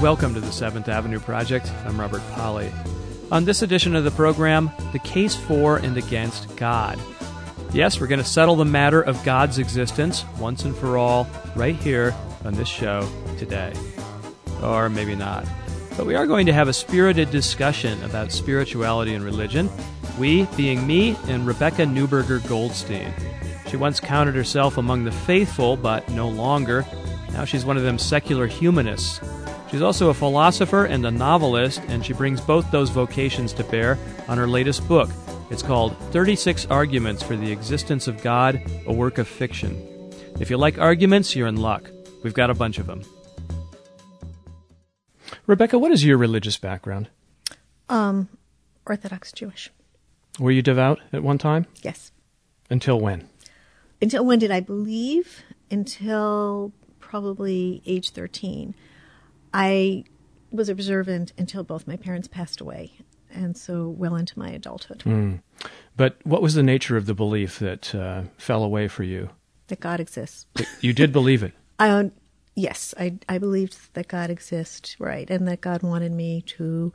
welcome to the Seventh Avenue Project. I'm Robert Pollie. On this edition of the program, the case for and against God. Yes, we're going to settle the matter of God's existence once and for all right here on this show today. Or maybe not. But we are going to have a spirited discussion about spirituality and religion, we being me and Rebecca Newberger Goldstein. She once counted herself among the faithful, but no longer. Now she's one of them secular humanists. She's also a philosopher and a novelist, and she brings both those vocations to bear on her latest book. It's called 36 Arguments for the Existence of God, a Work of Fiction. If you like arguments, you're in luck. We've got a bunch of them. Rebecca, what is your religious background? Um, Orthodox Jewish. Were you devout at one time? Yes. Until when? Until when did I believe? Until probably age 13. I was observant until both my parents passed away, and so well into my adulthood. Mm. But what was the nature of the belief that uh, fell away for you? That God exists. you did believe it? I, yes, I, I believed that God exists, right, and that God wanted me to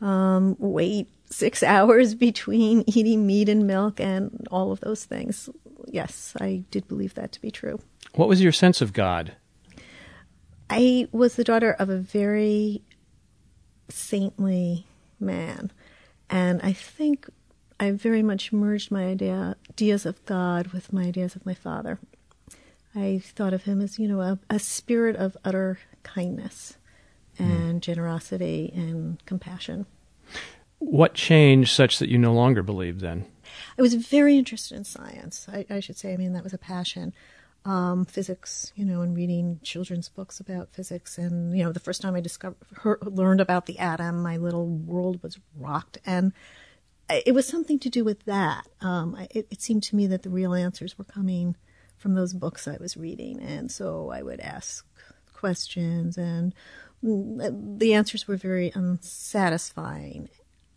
um, wait six hours between eating meat and milk and all of those things. Yes, I did believe that to be true. What was your sense of God? I was the daughter of a very saintly man, and I think I very much merged my idea, ideas of God with my ideas of my father. I thought of him as, you know, a, a spirit of utter kindness and mm. generosity and compassion. What changed such that you no longer believed then? I was very interested in science. I, I should say, I mean, that was a passion. Um, physics, you know, and reading children's books about physics. And, you know, the first time I discovered, heard, learned about the atom, my little world was rocked. And it was something to do with that. Um, it, it seemed to me that the real answers were coming from those books I was reading. And so I would ask questions, and the answers were very unsatisfying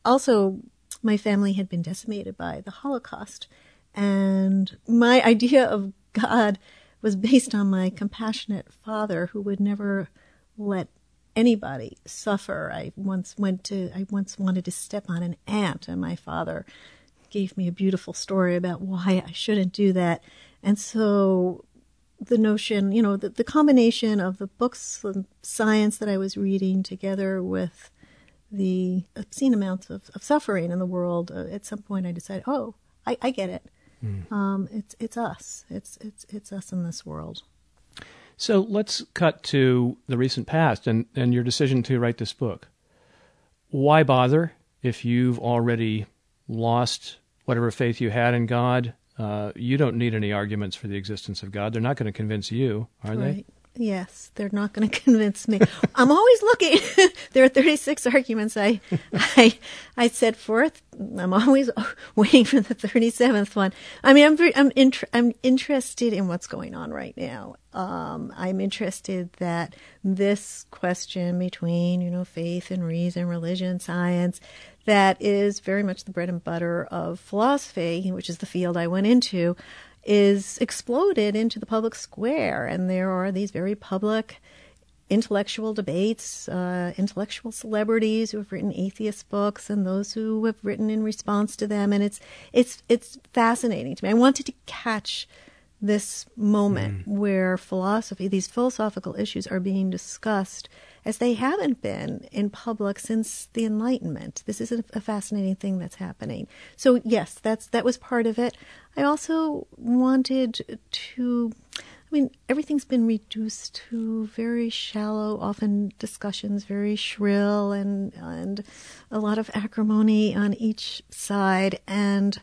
also, my family had been decimated by the Holocaust. And my idea of God was based on my compassionate father who would never let anybody suffer. I once went to, I once wanted to step on an ant and my father gave me a beautiful story about why I shouldn't do that. And so the notion, you know, the, the combination of the books and science that I was reading together with the obscene amounts of, of suffering in the world, uh, at some point I decided, oh, I, I get it. Mm. Um, it's it's us. It's it's it's us in this world. So let's cut to the recent past and, and your decision to write this book. Why bother if you've already lost whatever faith you had in God? Uh, you don't need any arguments for the existence of God. They're not going to convince you, are right. they? Yes, they're not going to convince me. I'm always looking. there are 36 arguments I, I, I set forth. I'm always waiting for the 37th one. I mean, I'm very, I'm inter- I'm interested in what's going on right now. Um, I'm interested that this question between you know faith and reason, religion, science, that is very much the bread and butter of philosophy, which is the field I went into is exploded into the public square, and there are these very public intellectual debates, uh, intellectual celebrities who have written atheist books, and those who have written in response to them, and it's it's it's fascinating to me. I wanted to catch this moment mm. where philosophy, these philosophical issues, are being discussed as they haven't been in public since the Enlightenment. This is a, fascinating thing that's happening. So yes, that's that was part of it. I also wanted to. I mean, everything's been reduced to very shallow, often discussions, very shrill, and and a lot of acrimony on each side, and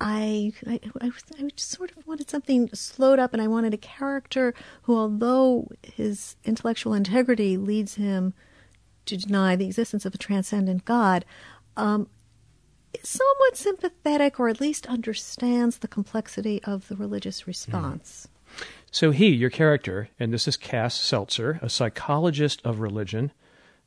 I, I, I, I just sort of wanted something slowed up, and I wanted a character who, although his intellectual integrity leads him to deny the existence of a transcendent God, um, is somewhat sympathetic or at least understands the complexity of the religious response. Mm. So, he, your character, and this is Cass Seltzer, a psychologist of religion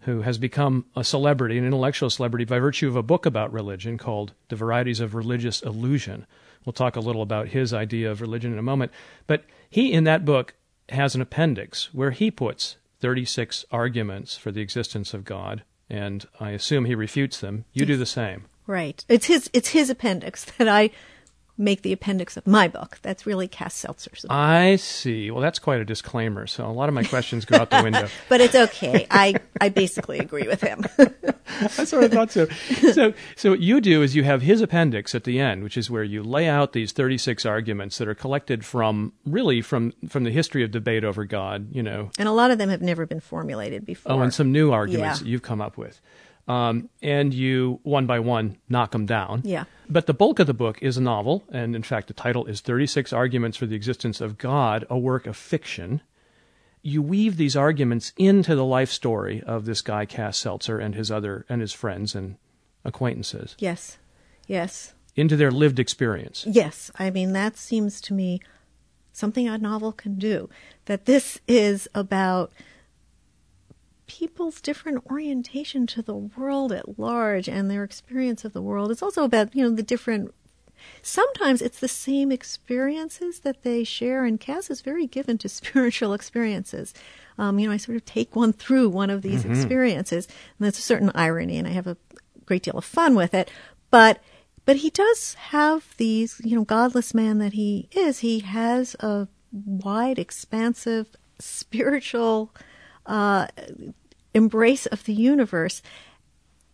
who has become a celebrity, an intellectual celebrity, by virtue of a book about religion called The Varieties of Religious Illusion. We'll talk a little about his idea of religion in a moment. But he, in that book, has an appendix where he puts 36 arguments for the existence of God, and I assume he refutes them. You do the same. Right. It's his it's his appendix that I make the appendix of my book. That's really Cass Seltzer's. book. I see. Well, that's quite a disclaimer. So a lot of my questions go out the window. but it's okay. I, I basically agree with him. I sort of thought so. So, so what you do is you have his appendix at the end, which is where you lay out these 36 arguments that are collected from really from from the history of debate over God. You know, and a lot of them have never been formulated before. oh, and some new arguments Yeah. that you've come up with, um, and you one by one knock them down. Yeah. But the bulk of the book is a novel, and in fact, the title is 36 Arguments for the Existence of God, a work of fiction. You weave these arguments into the life story of this guy, Cass Seltzer, and his other and his friends and acquaintances, Yes. Yes. into their lived experience. Yes. I mean, that seems to me something a novel can do. That this is about people's different orientation to the world at large and their experience of the world. It's also about, you know, the different sometimes it's the same experiences that they share and Cass is very given to spiritual experiences. Um, you know, I sort of take one through one of these experiences and that's a certain irony and I have a great deal of fun with it. But but he does have these, you know, godless man that he is. He has a wide, expansive, spiritual uh, embrace of the universe,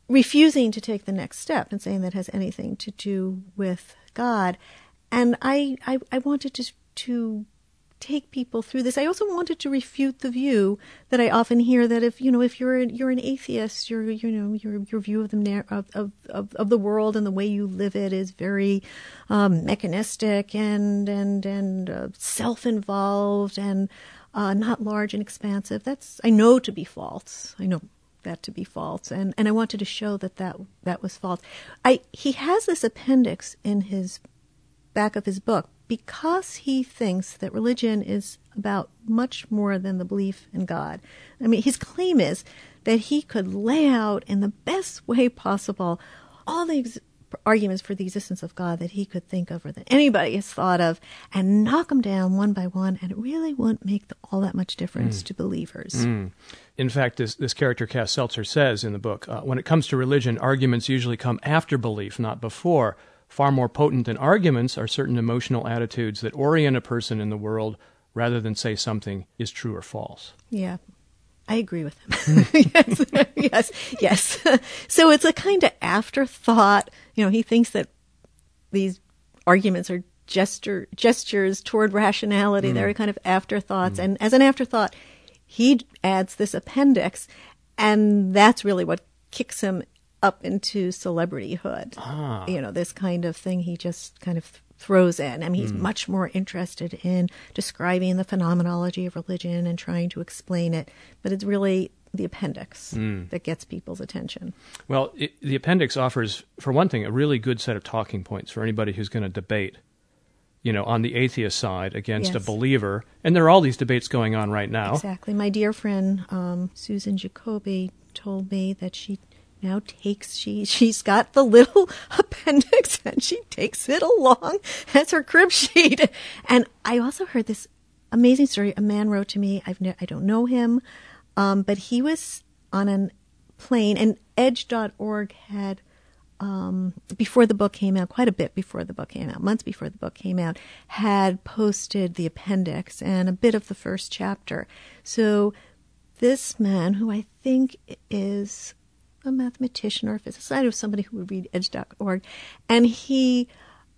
refusing to take the next step and saying that has anything to do with God. And I, I, I wanted to to take people through this. I also wanted to refute the view that I often hear that if you know if you're you're an atheist, your you know your your view of the of, of of the world and the way you live it is very um, mechanistic and and and uh, self-involved and uh, not large and expansive. That's I know to be false. I know that to be false, and and I wanted to show that that that was false. I he has this appendix in his back of his book because he thinks that religion is about much more than the belief in God. I mean, his claim is that he could lay out in the best way possible all the ex- arguments for the existence of God that he could think of or that anybody has thought of and knock them down one by one, and it really wouldn't make all that much difference to believers. In fact, this, this character, Cass Seltzer, says in the book uh, when it comes to religion, arguments usually come after belief, not before. Far more potent than arguments are certain emotional attitudes that orient a person in the world rather than say something is true or false. Yeah, I agree with him. yes, yes, yes. So it's a kind of afterthought. You know, he thinks that these arguments are gesture gestures toward rationality. They're kind of afterthoughts, and as an afterthought, he adds this appendix, and that's really what kicks him up into celebrityhood. Ah. You know, this kind of thing he just kind of throws in. I mean, he's much more interested in describing the phenomenology of religion and trying to explain it, but it's really the appendix that gets people's attention. Well, it, the appendix offers, for one thing, a really good set of talking points for anybody who's going to debate, you know, on the atheist side against a believer. And there are all these debates going on right now. Exactly. My dear friend um, Susan Jacoby told me that she now takes she she's got the little appendix and she takes it along as her crib sheet. And I also heard this amazing story. A man wrote to me. I've ne- I don't know him, um, but he was on an plane and Edge.org had um, before the book came out, quite a bit before the book came out, months before the book came out, had posted the appendix and a bit of the first chapter. So this man, who I think is a mathematician or a physicist, I know somebody who would read Edge.org, and he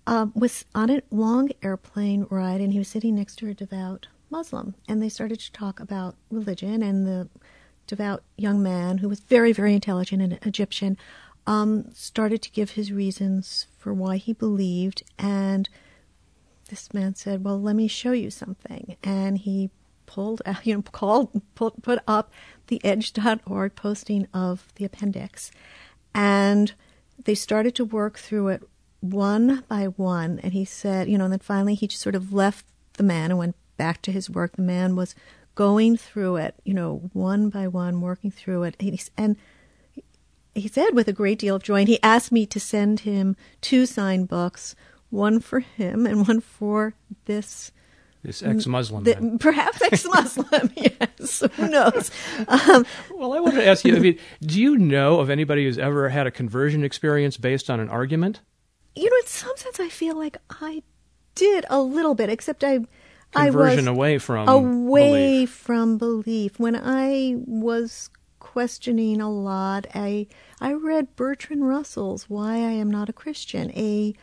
um, was on a long airplane ride, and he was sitting next to a devout Muslim, and they started to talk about religion, and the devout young man, who was very, very intelligent and Egyptian, um, started to give his reasons for why he believed, and this man said, "Well, let me show you something," and he pulled out, you know, called, put, put up the Edge.org posting of the appendix, and they started to work through it one by one. And he said, you know, and then finally he just sort of left the man and went back to his work. The man was going through it, you know, one by one, working through it, and, he's, and he said with a great deal of joy, and he asked me to send him two signed books, one for him and one for this This ex-Muslim. the- perhaps ex-Muslim. yes, who knows? Um, Well, I wanted to ask you. I mean, do you know of anybody who's ever had a conversion experience based on an argument? you know, in some sense, I feel like I did a little bit, except I, I was Conversion away from away belief. from belief. When I was questioning a lot, I I read Bertrand Russell's "Why I Am Not a Christian," a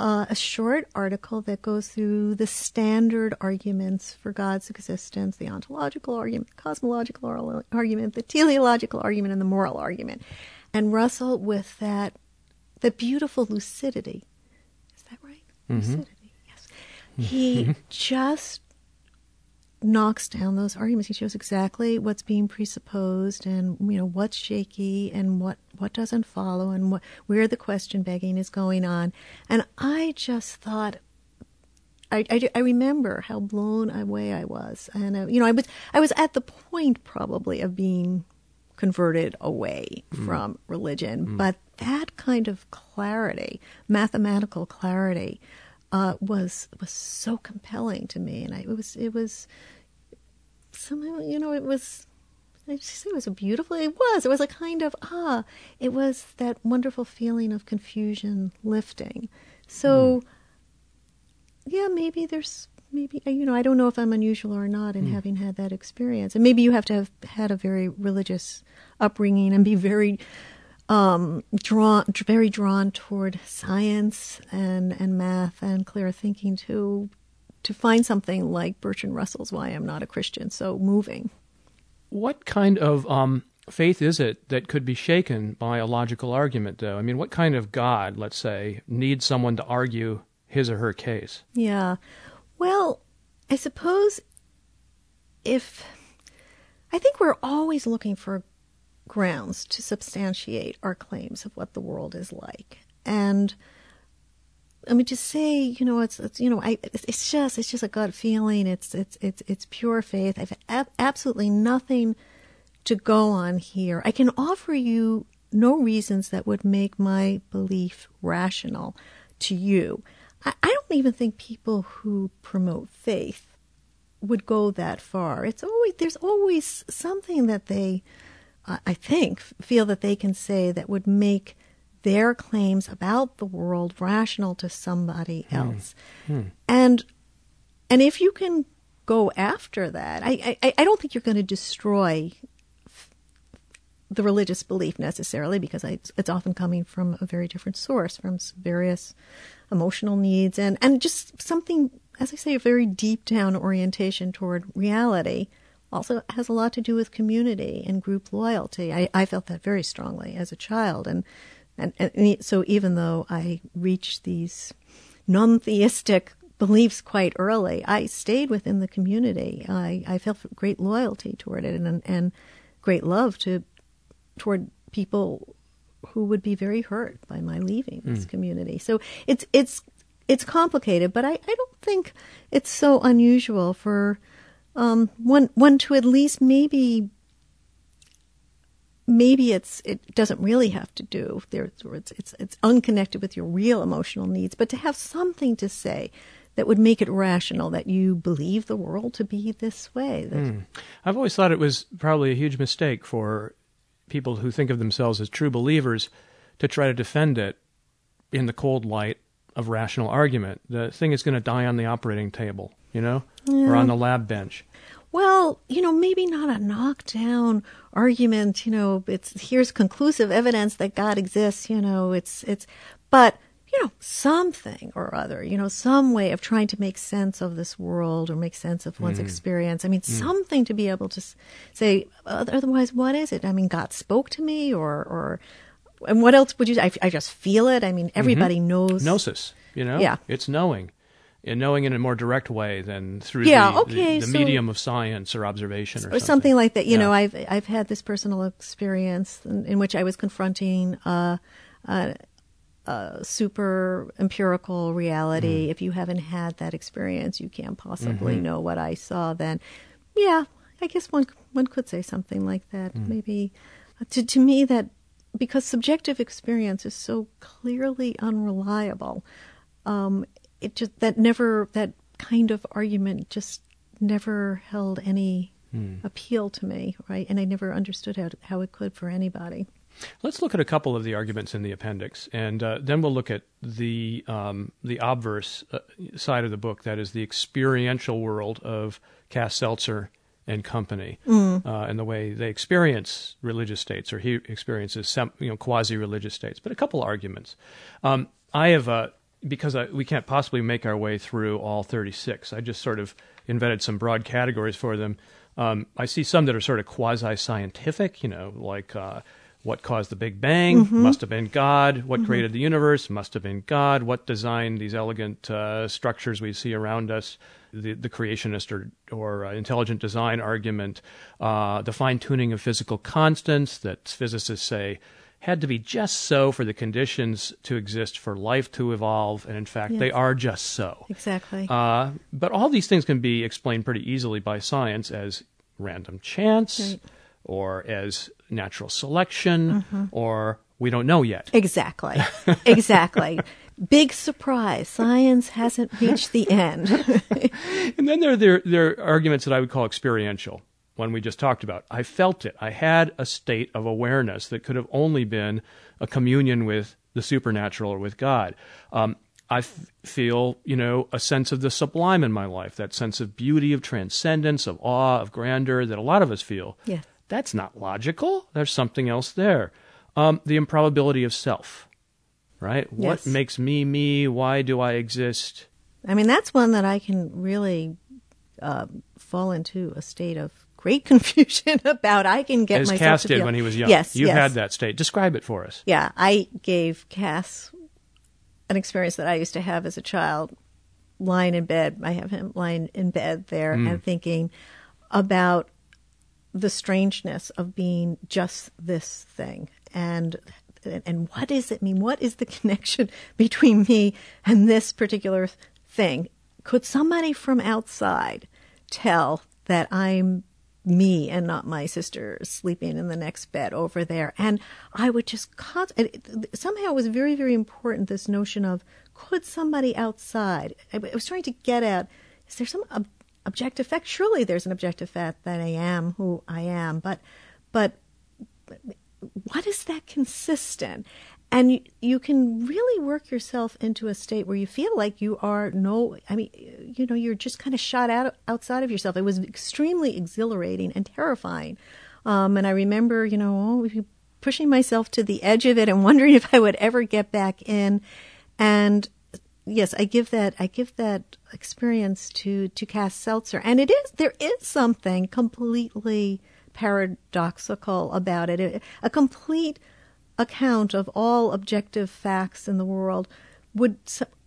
uh, a short article that goes through the standard arguments for God's existence, the ontological argument, the cosmological ar- argument, the teleological argument, and the moral argument. And Russell, with that, the beautiful lucidity, is that right? Lucidity, yes. He just knocks down those arguments. He shows exactly what's being presupposed and you know what's shaky and what what doesn't follow and what where the question begging is going on. And I just thought. I, I, I remember how blown away I was, and uh, you know I was I was at the point probably of being converted away from religion, but that kind of clarity, mathematical clarity, uh, was was so compelling to me, and I, it was it was somehow you know it was. I just say it was a beautiful. It was. It was a kind of ah. It was that wonderful feeling of confusion lifting. So, yeah, maybe there's maybe you know I don't know if I'm unusual or not in having had that experience, and maybe you have to have had a very religious upbringing and be very um, drawn, very drawn toward science and and math and clear thinking to to find something like Bertrand Russell's "Why I'm Not a Christian" so moving. What kind of um, faith is it that could be shaken by a logical argument, though? I mean, what kind of God, let's say, needs someone to argue his or her case? Yeah. Well, I suppose if I think we're always looking for grounds to substantiate our claims of what the world is like. And I mean, to say, you know, it's, it's you know, I, it's, it's just, it's just a gut feeling. It's, it's, it's, it's pure faith. I've ab- absolutely nothing to go on here. I can offer you no reasons that would make my belief rational to you. I, I don't even think people who promote faith would go that far. It's always there's always something that they, uh, I think, feel that they can say that would make their claims about the world rational to somebody hmm. else. Hmm. And and if you can go after that, I I, I don't think you're going to destroy the religious belief necessarily because I, it's often coming from a very different source, from various emotional needs and, and just something, as I say, a very deep down orientation toward reality. Also has a lot to do with community and group loyalty. I, I felt that very strongly as a child, and, and and so even though I reached these non-theistic beliefs quite early, I stayed within the community. I, I felt great loyalty toward it and and great love to toward people who would be very hurt by my leaving this community. So it's it's it's complicated, but I, I don't think it's so unusual for um, one one to at least maybe maybe it's it doesn't really have to do there it's, it's it's unconnected with your real emotional needs, but to have something to say that would make it rational that you believe the world to be this way. That, hmm. I've always thought it was probably a huge mistake for people who think of themselves as true believers to try to defend it in the cold light of rational argument. The thing is going to die on the operating table, you know, or on the lab bench. Well, you know, maybe not a knockdown argument, you know, it's here's conclusive evidence that God exists, you know, it's it's but you know, something or other, you know, some way of trying to make sense of this world or make sense of one's mm-hmm. experience. I mean, mm. something to be able to say, otherwise, what is it? I mean, God spoke to me or, or, and what else would you, I, I just feel it. I mean, everybody mm-hmm. knows. Gnosis, you know? Yeah. It's knowing. And knowing in a more direct way than through Yeah, the, okay, the, the so- medium of science or observation or, or something like that. You Yeah. know, I've I've had this personal experience in, in which I was confronting uh, uh, uh, super empirical reality. Mm. If you haven't had that experience, you can't possibly Mm-hmm. know what I saw. Then, yeah, I guess one one could say something like that. Mm. Maybe to to me that because subjective experience is so clearly unreliable, um, it just that never that kind of argument just never held any Hmm. appeal to me, right? And I never understood how how it could for anybody. Let's look at a couple of the arguments in the appendix, and uh, then we'll look at the um, the obverse uh, side of the book. That is the experiential world of Cass Seltzer and company, uh, and the way they experience religious states, or he experiences some, you know quasi-religious states. But a couple arguments. Um, I have uh, because I, we can't possibly make our way through all 36. I just sort of invented some broad categories for them. Um, I see some that are sort of quasi-scientific, you know, like uh, what caused the Big Bang must have been God. What created the universe must have been God. What designed these elegant uh, structures we see around us? The, the creationist or, or uh, intelligent design argument, uh, the fine tuning of physical constants that physicists say had to be just so for the conditions to exist for life to evolve, and in fact, they are just so. Exactly. Uh, but all these things can be explained pretty easily by science as random chance Right. or as natural selection Mm-hmm. or we don't know yet. Exactly. Exactly. Big surprise. Science hasn't reached the end. And then there, there, there are arguments that I would call experiential, one we just talked about. I felt it. I had a state of awareness that could have only been a communion with the supernatural or with God. Um, I f- feel, you know, a sense of the sublime in my life, that sense of beauty, of transcendence, of awe, of grandeur that a lot of us feel. Yeah. That's not logical. There's something else there. Um, the improbability of self, right? Yes. What makes me me? Why do I exist? I mean, that's one that I can really uh, fall into a state of great confusion about. I can get As myself Cass to did feel- when he was young. Yes, You yes. had that state. Describe it for us. Yeah, I gave Cass an experience that I used to have as a child, lying in bed. I have him lying in bed there mm. and thinking about the strangeness of being just this thing and and what does it mean what is the connection between me and this particular thing could somebody from outside tell that i'm me and not my sister sleeping in the next bed over there and i would just somehow it was very very important this notion of could somebody outside i I was trying to get at is there some ob- objective fact surely there's an objective fact that i am who i am but but what is that consistent? And you, you can really work yourself into a state where you feel like you are no, I mean, you know, you're just kind of shot out outside of yourself. It was extremely exhilarating and terrifying. Um, and I remember, you know, oh, pushing myself to the edge of it and wondering if I would ever get back in. And yes, I give that I give that experience to to Cass Seltzer, and it is there is something completely paradoxical about it. A- A complete account of all objective facts in the world would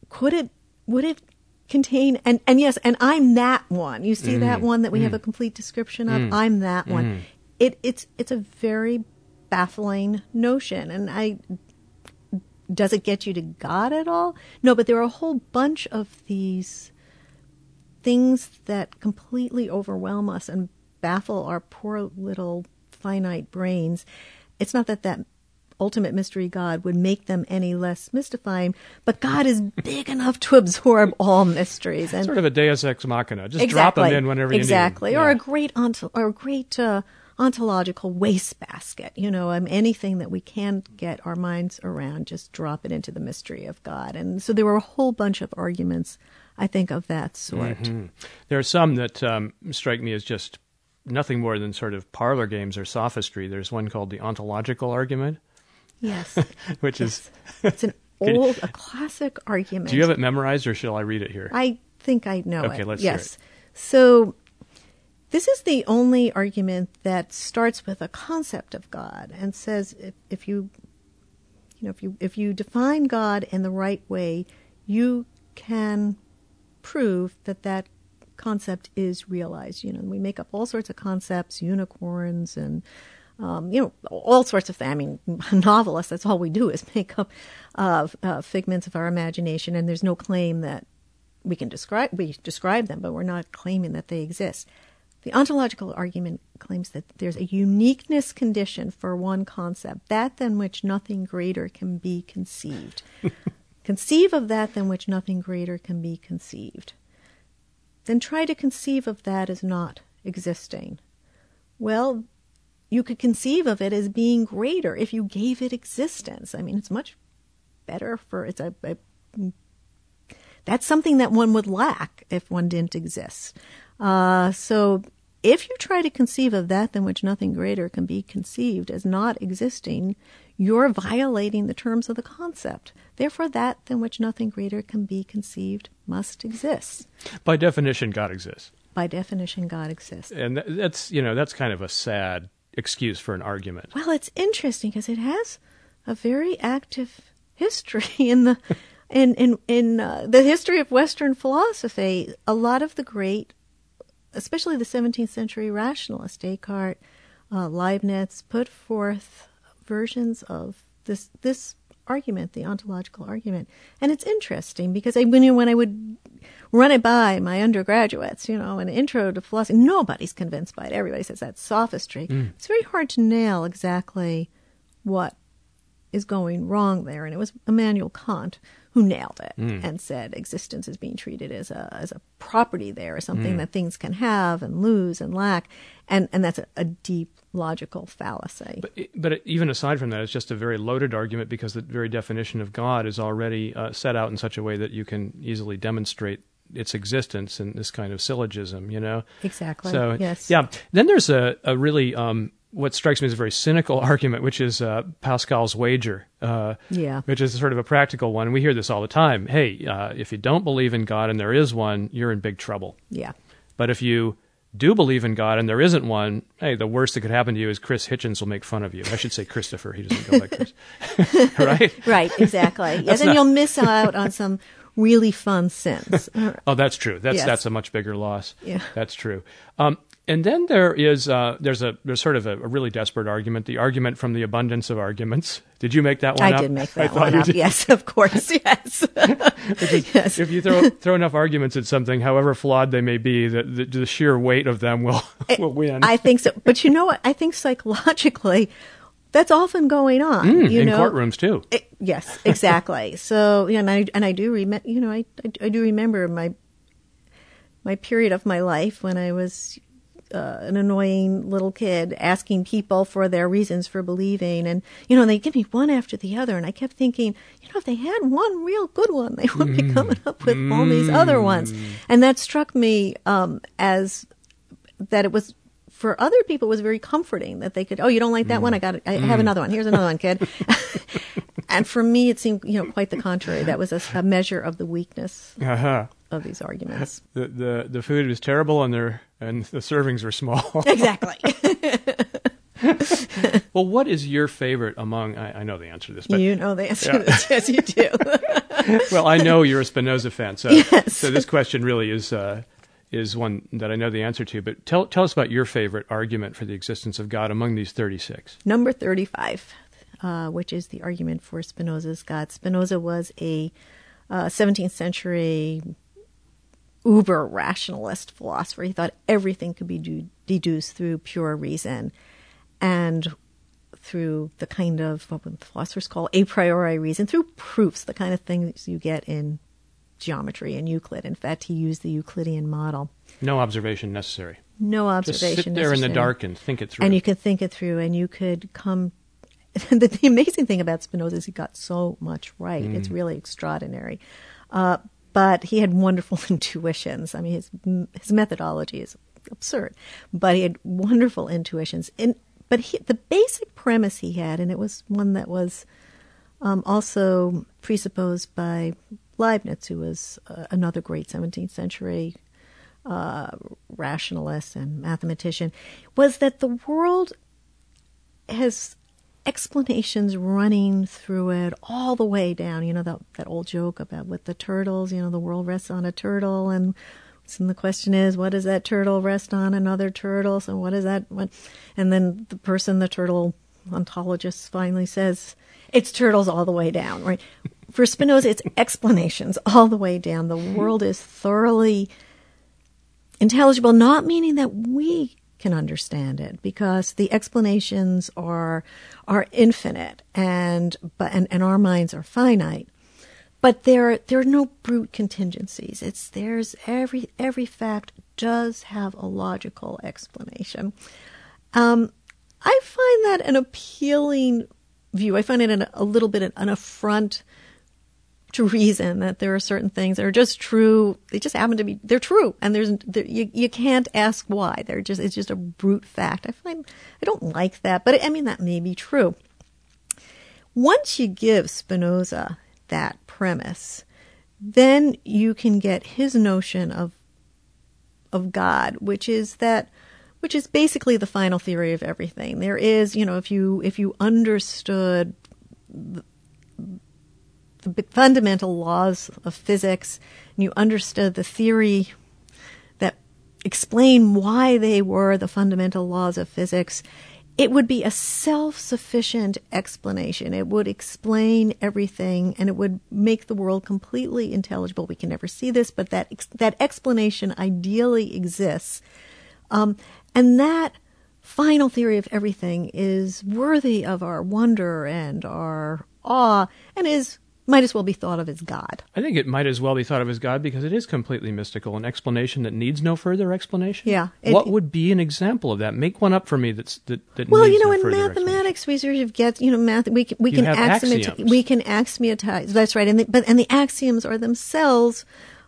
could it would it contain and and yes, and I'm that one. You see that mm. one that we have mm. a complete description of. Mm. I'm that one. It it's it's a very baffling notion, and I does it get you to God at all? No, but there are a whole bunch of these things that completely overwhelm us and baffle our poor little finite brains. It's not that that ultimate mystery God would make them any less mystifying, but God is big enough to absorb all mysteries and Sort of a deus ex machina. Just drop them in whenever you exactly. need them. Or a great ont- or a great uh, ontological wastebasket. You know, um, anything that we can't get our minds around, just drop it into the mystery of God. And so there were a whole bunch of arguments, I think, of that sort. Mm-hmm. There are some that um, strike me as just nothing more than sort of parlor games or sophistry. There's one called the ontological argument, Yes, which is. it's an old, a classic argument. Do you have it memorized, or shall I read it here? I think I know Okay, it. let's hear yes. So this is the only argument that starts with a concept of God and says if, if you you know if you if you define God in the right way, you can prove that that concept is realized. You know, we make up all sorts of concepts, unicorns and um, you know, all sorts of things. I mean, novelists, that's all we do is make up uh, uh, figments of our imagination, and there's no claim that we can describe we describe them, but we're not claiming that they exist. The ontological argument claims that there's a uniqueness condition for one concept, that than which nothing greater can be conceived. Conceive of that than which nothing greater can be conceived. then try to conceive of that as not existing. Well, you could conceive of it as being greater if you gave it existence. I mean, it's much better for it's a, a that's something that one would lack if one didn't exist. Uh, so if you try to conceive of that than which nothing greater can be conceived as not existing, you're violating the terms of the concept. Therefore, that than which nothing greater can be conceived must exist. By definition, God exists. By definition, God exists. And that's, you know, that's kind of a sad excuse for an argument. Well, it's interesting because it has a very active history in the in in in uh, the history of Western philosophy. A lot of the great, especially the 17th century rationalists, Descartes, uh, Leibniz, put forth versions of this this argument, the ontological argument, and it's interesting because I when when I would run it by my undergraduates, you know, an intro to philosophy, nobody's convinced by it. Everybody says that's sophistry. Mm. It's very hard to nail exactly what is going wrong there, and it was Immanuel Kant who nailed it mm. and said existence is being treated as a as a property there, as something mm. that things can have and lose and lack, and and that's a, a deep logical fallacy. But, but even aside from that, it's just a very loaded argument because the very definition of God is already uh, set out in such a way that you can easily demonstrate its existence in this kind of syllogism. You know exactly. So yes, yeah. Then there's a a really um, what strikes me as a very cynical argument, which is uh, Pascal's wager. Uh, yeah. Which is sort of a practical one. We hear this all the time. Hey, uh, if you don't believe in God and there is one, you're in big trouble. Yeah. But if you do believe in God and there isn't one, hey, the worst that could happen to you is Chris Hitchens will make fun of you. I should say Christopher. He doesn't go by Chris. right? Right, exactly. yeah, then not... you'll miss out on some really fun sins. oh, that's true. That's yes. that's a much bigger loss. Yeah. That's true. Um, and then there is uh, there's a there's sort of a, a, really desperate argument, the argument from the abundance of arguments. Did you make that one I up? Did make that one up. Yes, of course. Yes. is, yes. If you throw throw enough arguments at something, however flawed they may be, the, the, the sheer weight of them will will win. I think so. But you know what? I think psychologically, that's often going on. Mm, you in know? courtrooms too. It, yes, exactly. so, yeah, and I and I do remember. You know, I, I, I do remember my my period of my life when I was uh, an annoying little kid asking people for their reasons for believing, and you know they give me one after the other, and I kept thinking, you know, if they had one real good one, they would be mm. coming up with mm. all these other ones, mm. and that struck me um, as that it was for other people it was very comforting that they could oh you don't like that mm. one i got it i mm. have another one here's another one kid and for me it seemed you know quite the contrary that was a, a measure of the weakness uh-huh of these arguments. The the, the food was terrible and their and the servings were small. exactly. well, what is your favorite among? I, I, know the answer to this, but you know the answer yeah. to this. Yes, you do. well, I know you're a Spinoza fan, so yes. so this question really is uh, is one that I know the answer to. But tell tell us about your favorite argument for the existence of God among these thirty six. Number thirty five, uh, which is the argument for Spinoza's God. Spinoza was a uh, 17th century uber rationalist philosopher. He thought everything could be do- deduced through pure reason and through the kind of what philosophers call a priori reason, through proofs, the kind of things you get in geometry and Euclid. In fact, he used the Euclidean model. No observation necessary. No observation. Just sit there necessary. in the dark and think it through. And you could think it through, and you could come. the, the, amazing thing about Spinoza is he got so much right. Mm. It's really extraordinary. Uh, but he had wonderful intuitions. I mean, his his methodology is absurd, but he had wonderful intuitions. And but he, the basic premise he had, and it was one that was um, also presupposed by Leibniz, who was uh, another great 17th century uh, rationalist and mathematician, was that the world has explanations running through it all the way down. You know that that old joke about with the turtles. You know the world rests on a turtle, and and the question is, what does that turtle rest on? Another turtle. So what is that? What? And then the person, the turtle ontologist, finally says, it's turtles all the way down. Right? For Spinoza, it's explanations all the way down. The world is thoroughly intelligible, not meaning that we can understand it because the explanations are are infinite and but and, and our minds are finite but there there are no brute contingencies. It's there's every every fact does have a logical explanation. Um, I find that an appealing view. I find it an, a little bit an affront to reason that there are certain things that are just true. They just happen to be they're true, and there's there, you you can't ask why. They're just it's just a brute fact. I find I don't like that, but I mean that may be true. Once you give Spinoza that premise, then you can get his notion of of God, which is that which is basically the final theory of everything. There is, you know, if you if you understood the, fundamental laws of physics and you understood the theory that explain why they were the fundamental laws of physics, it would be a self-sufficient explanation. It would explain everything and it would make the world completely intelligible. We can never see this, but that that explanation ideally exists. Um, and that final theory of everything is worthy of our wonder and our awe and is might as well be thought of as God. I think it might as well be thought of as God because it is completely mystical, an explanation that needs no further explanation. Yeah. It, what would be an example of that? Make one up for me that's that, that well, you know, no in mathematics, we sort of get you know math. We can, we you can axiomatize. We can axiomatize. That's right, and the, but and the axioms are themselves.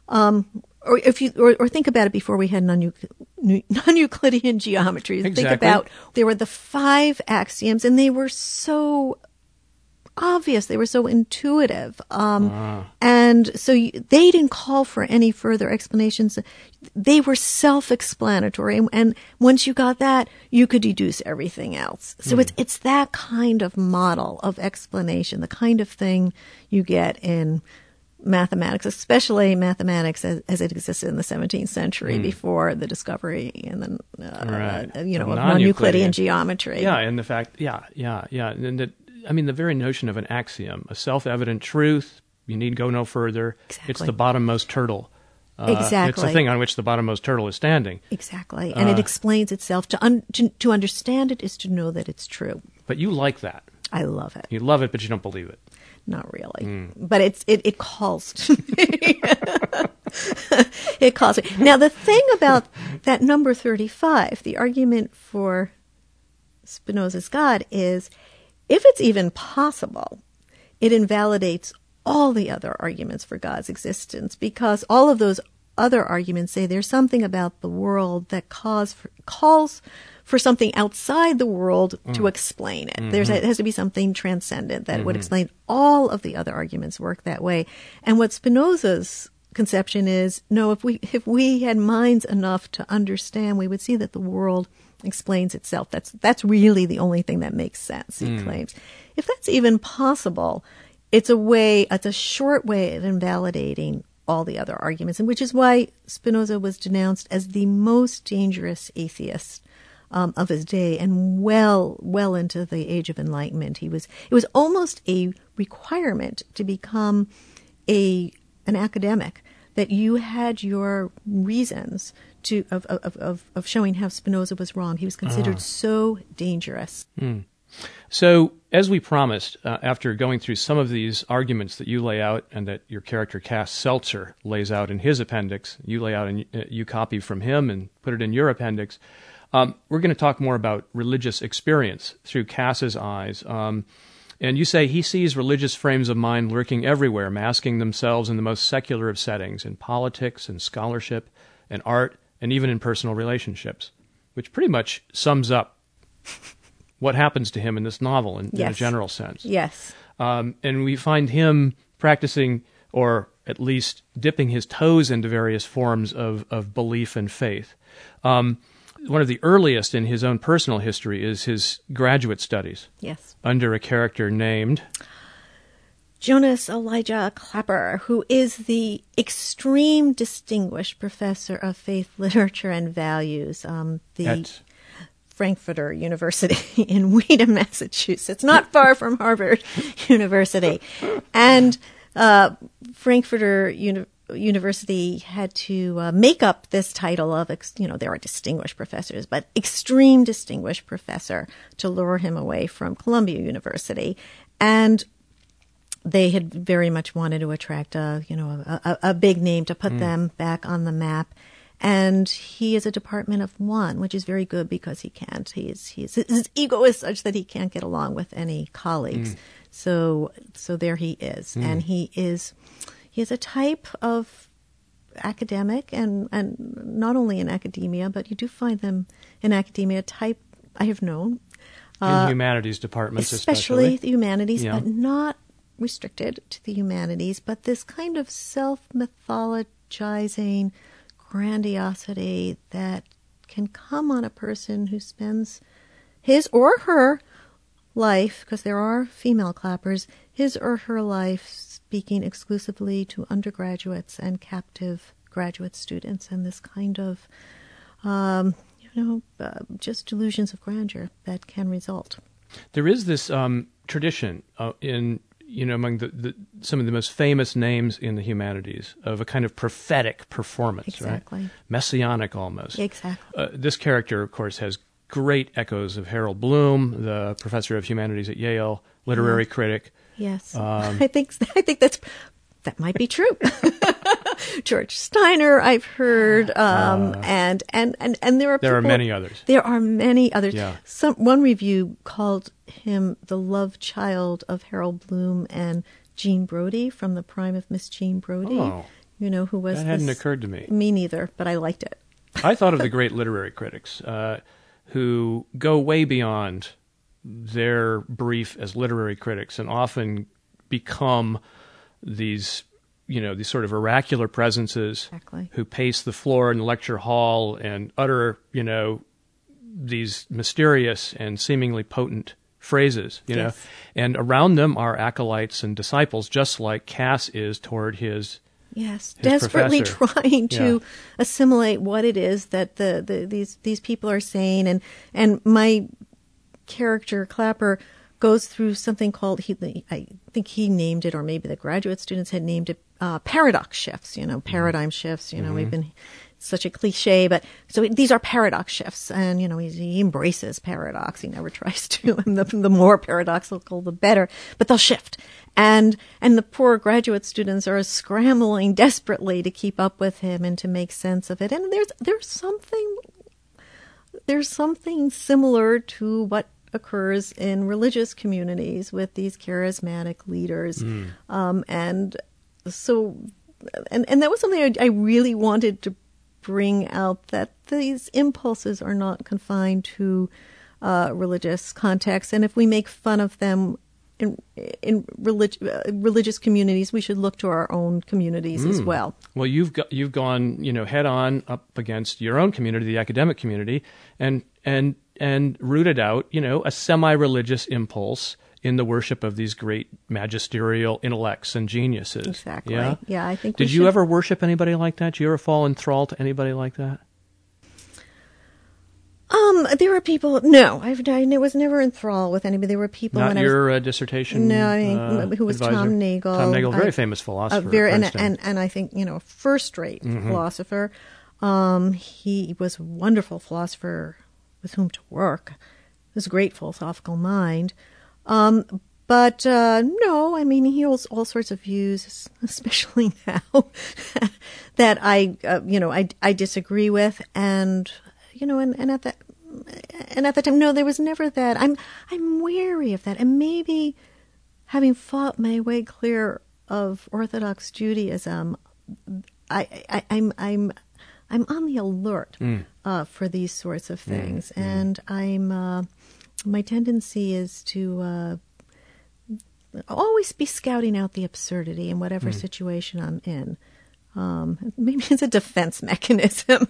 Um, or if you or, or think about it before we had non-Euclidean geometry. Exactly. Think about there were the five axioms, and they were so obvious. They were so intuitive. Um, ah. And so you, they didn't call for any further explanations. They were self-explanatory. And, and once you got that, you could deduce everything else. So Mm. it's, it's that kind of model of explanation, the kind of thing you get in mathematics, especially mathematics as, as it existed in the 17th century before the discovery and then, uh, Right. you know, of Non-Euclidean. non-Euclidean geometry. Yeah, and the fact, yeah, yeah, yeah, and that, I mean, the very notion of an axiom, a self-evident truth, you need go no further. It's the bottommost turtle. Uh, It's the thing on which the bottommost turtle is standing. Exactly. And Uh. it explains itself. To, un- to, to understand it is to know that it's true. But you like that. I love it. You love it, but you don't believe it. Not really. Hmm. But it's it, it calls to me. it calls me. Now the thing about that number 35, the argument for Spinoza's God is if it's even possible, it invalidates all the other arguments for God's existence because all of those other arguments say there's something about the world that cause for, calls for something outside the world to mm. explain it. There's mm-hmm. it has to be something transcendent that would mm-hmm. explain all of the other arguments work that way. And what Spinoza's conception is no if we if we had minds enough to understand we would see that the world explains itself. That's that's really the only thing that makes sense he claims. If that's even possible it's a way it's a short way of invalidating all the other arguments and which is why spinoza was denounced as the most dangerous atheist um, of his day and well well into the age of enlightenment. He was it was almost a requirement to become a an academic that you had your reasons to of of of, of showing how Spinoza was wrong. He was considered so dangerous. So, as we promised, uh, after going through some of these arguments that you lay out and that your character Cass Seltzer lays out in his appendix, you lay out and uh, you copy from him and put it in your appendix. Um, we're going to talk more about religious experience through Cass's eyes. Um, and you say he sees religious frames of mind lurking everywhere, masking themselves in the most secular of settings, in politics and scholarship and art and even in personal relationships, which pretty much sums up what happens to him in this novel in, in a general sense. Yes. Um, and we find him practicing, or at least dipping his toes into various forms of, of belief and faith. Um, one of the earliest in his own personal history is his graduate studies Yes. under a character named Jonas Elijah Klapper, who is the extreme distinguished professor of faith, literature, and values, um, the at Frankfurter University in Wheaton, Massachusetts, not far from Harvard University. And uh, Frankfurter Uni- University had to uh, make up this title of, ex- you know, there are distinguished professors, but extreme distinguished professor to lure him away from Columbia University. And they had very much wanted to attract a you know a, a, a big name to put Mm. them back on the map. And he is a department of one, which is very good because he can't. He's, is, he his ego is such that he can't get along with any colleagues. Mm. So so there he is, and he is he is a type of academic and and not only in academia, but you do find them in academia. Type I have known in humanities departments, Uh, especially, especially. the humanities, Yeah. but not restricted to the humanities, but this kind of self mythologizing grandiosity that can come on a person who spends his or her life, because there are female Klappers, his or her life speaking exclusively to undergraduates and captive graduate students, and this kind of, um, you know, uh, just delusions of grandeur that can result. There is this um, tradition uh, in you know among the, the some of the most famous names in the humanities of a kind of prophetic performance, Exactly. right? Messianic almost. Exactly. Uh, this character, of course, has great echoes of Harold Bloom, the professor of humanities at Yale, literary critic. Yes, Um, I think I think that's that might be true. George Steiner, I've heard, um, and, and and and there are Uh, There are many others. There are many others. Yeah. Some one review called him the love child of Harold Bloom and Jean Brodie from the prime of Miss Jean Brodie. Oh. you know who was That hadn't this- occurred to me. Me neither, but I liked it. I thought of the great literary critics uh, who go way beyond their brief as literary critics and often become these, you know, these sort of oracular presences Exactly. who pace the floor in the lecture hall and utter, you know, these mysterious and seemingly potent phrases, you know, and around them are acolytes and disciples, just like Cass is toward his Yes, his desperately professor. trying to Yeah. assimilate what it is that the, the these these people are saying, and and my character Klapper goes through something called he I think he named it, or maybe the graduate students had named it uh, paradox shifts. You know, paradigm shifts. You know, we've been such a cliche, but so these are paradox shifts, and you know he, he embraces paradox. He never tries to. And the, the more paradoxical, the better. But they'll shift, and and the poor graduate students are scrambling desperately to keep up with him and to make sense of it. And there's there's something there's something similar to what occurs in religious communities with these charismatic leaders, um, and so and and that was something I, I really wanted to bring out that these impulses are not confined to uh, religious contexts, and if we make fun of them. In in relig- uh, religious communities, we should look to our own communities as well. Well, you've got, you've gone you know head on up against your own community, the academic community, and and and rooted out you know a semi-religious impulse in the worship of these great magisterial intellects and geniuses. Exactly. Yeah. Yeah, I think Did you should- ever worship anybody like that? Did you ever fall in thrall to anybody like that? Um, there were people. No, I've I was never enthralled with anybody. There were people Not when I was your uh, dissertation. No, I mean, uh, who was advisor? Tom Nagel. Tom Nagel, very I- famous a philosopher. very and, and and I think you know a first rate Mm-hmm. philosopher. Um, he was a wonderful philosopher with whom to work. A great philosophical mind. Um, but uh, no, I mean he holds all sorts of views, especially now that I, uh, you know, I I disagree with, and you know, and, and at that and at the time, no, there was never that. I'm I'm wary of that, and maybe having fought my way clear of Orthodox Judaism, I, I I'm I'm I'm on the alert uh, for these sorts of things, and I'm uh, my tendency is to. Uh, Always be scouting out the absurdity in whatever situation I'm in. Um, maybe it's a defense mechanism.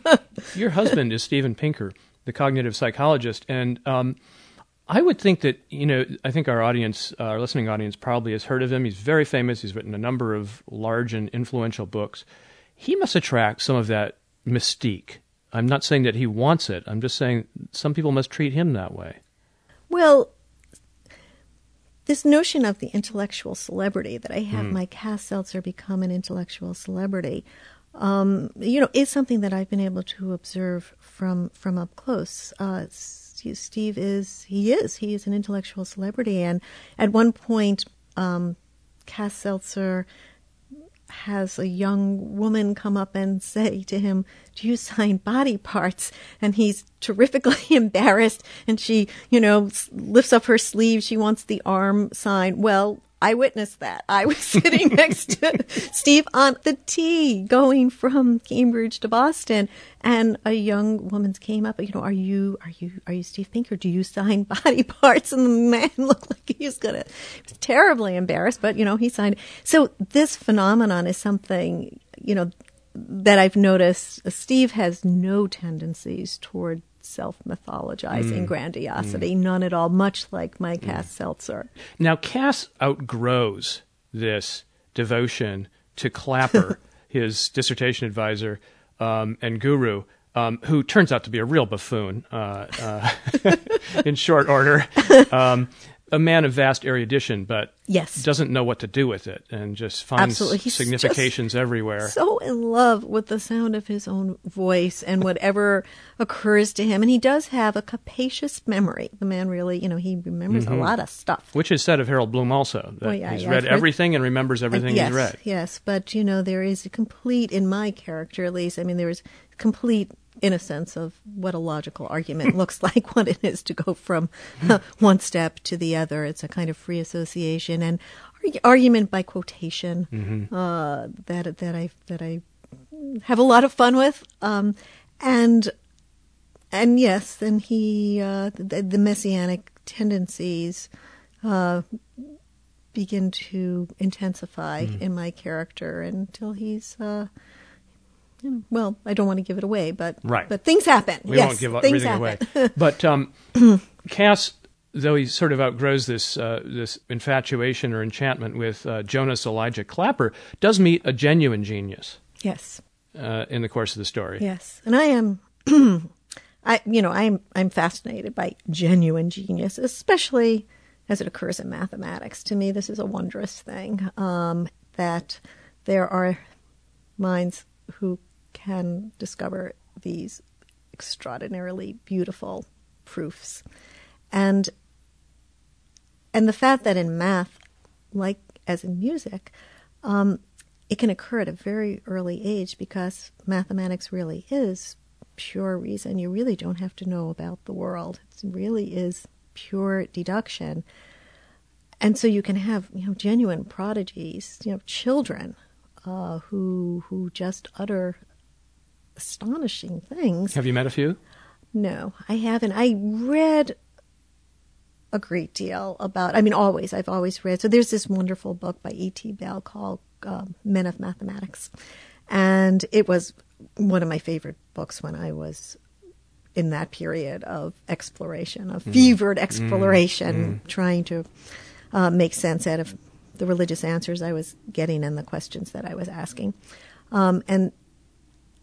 Your husband is Steven Pinker, the cognitive psychologist, and um, I would think that you know. I think our audience, uh, our listening audience, probably has heard of him. He's very famous. He's written a number of large and influential books. He must attract some of that mystique. I'm not saying that he wants it. I'm just saying some people must treat him that way. Well, this notion of the intellectual celebrity that I have my Cass Seltzer become an intellectual celebrity, um, you know, is something that I've been able to observe from from up close. Uh, Steve is he is he is an intellectual celebrity, and at one point, um, Cass Seltzer has a young woman come up and say to him, Do you sign body parts? And he's terrifically embarrassed. And she, you know, lifts up her sleeve. She wants the arm sign. Well, I witnessed that. I was sitting next to Steve on the T going from Cambridge to Boston and a young woman came up, you know, are you, are you, are you Steve Pinker? Do you sign body parts? And the man looked like he was to, he was terribly embarrassed, but you know, he signed. So this phenomenon is something, you know, that I've noticed. Uh, Steve has no tendencies toward self mythologizing mm. grandiosity, mm. none at all, much like my mm. Cass Seltzer. Now, Cass outgrows this devotion to Klapper, his dissertation advisor um, and guru. Um, who turns out to be a real buffoon uh, uh, in short order. Um, a man of vast erudition, but yes. doesn't know what to do with it and just finds significations everywhere. So in love with the sound of his own voice and whatever occurs to him. And he does have a capacious memory. The man really, you know, he remembers mm-hmm. a lot of stuff. Which is said of Harold Bloom also. That well, yeah, he's yeah, read everything and remembers everything uh, yes, he's read. Yes, but, you know, there is a complete, in my character at least, I mean, there is complete innocence of what a logical argument looks like, what it is to go from uh, one step to the other. It's a kind of free association and argument by quotation mm-hmm. uh, that that I that I have a lot of fun with, um, and and yes, then he uh, the, the, messianic tendencies uh, begin to intensify mm. in my character until he's uh, well, I don't want to give it away, but right. but things happen. We yes, won't give everything happen. away. but um, Cass, though he sort of outgrows this uh, this infatuation or enchantment with uh, Jonas Elijah Klapper, does meet a genuine genius. Yes. Uh, in the course of the story. Yes, and I am. I you know I'm I'm fascinated by genuine genius, especially as it occurs in mathematics. To me, this is a wondrous thing um, that there are minds who can discover these extraordinarily beautiful proofs. And and the fact that in math, like as in music, um, it can occur at a very early age because mathematics really is pure reason. You really don't have to know about the world. It really is pure deduction. And so you can have, you know, genuine prodigies, you know, children uh, who who just utter astonishing things. Have you met a few? No, I haven't. I read a great deal about. I mean, always. I've always read. So there's this wonderful book by E.T. Bell called uh, Men of Mathematics, and it was one of my favorite books when I was in that period of exploration, of mm. fevered exploration, mm. trying to uh, make sense out of the religious answers I was getting and the questions that I was asking. Um, and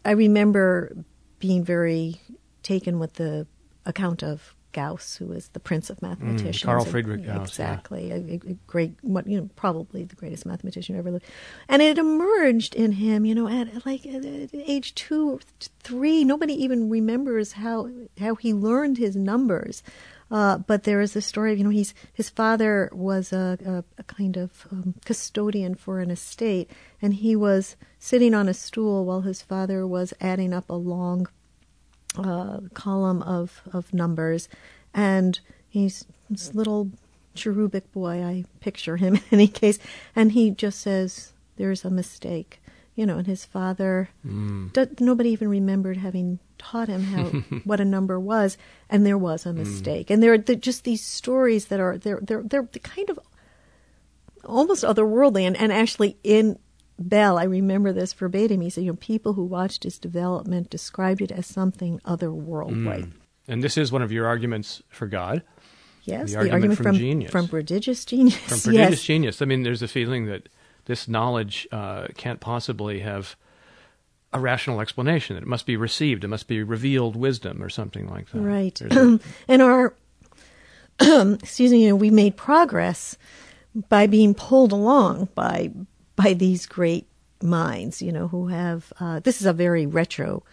I remember being very taken with the account of Gauss, who was the prince of mathematicians. Mm, Carl Friedrich Gauss. Exactly. Yeah. A, a, great, what, you know, probably the greatest mathematician ever lived. And it emerged in him, you know, at like at age two or three. Nobody even remembers how, how he learned his numbers. Uh, but there is a story of, you know, he's, his father was a, a, a kind of um, custodian for an estate, and he was sitting on a stool while his father was adding up a long uh, column of, of numbers. And he's this little cherubic boy, I picture him in any case, and he just says, There's a mistake. You know, and his father, mm. nobody even remembered having taught him how what a number was, and there was a hmm. mistake. Mm. And there are just these stories that are they're they're they're kind of almost otherworldly, and, and actually in Bell, I remember this verbatim. He said, "You know, people who watched his development described it as something otherworldly." Mm. And this is one of your arguments for God. Yes, the, the argument, argument, from, from, genius, from prodigious genius, from prodigious yes. genius. I mean, there's a feeling that this knowledge uh, can't possibly have a rational explanation. It must be received. It must be revealed wisdom or something like that. Right. and our, excuse me, you know, we made progress by being pulled along by by these great minds. You know, who have uh, this is a very retro.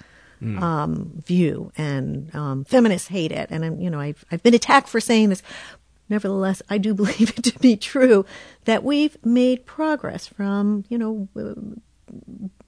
Mm. Um, view and um, feminists hate it, and you know I've I've been attacked for saying this, nevertheless, I do believe it to be true that we've made progress from, you know,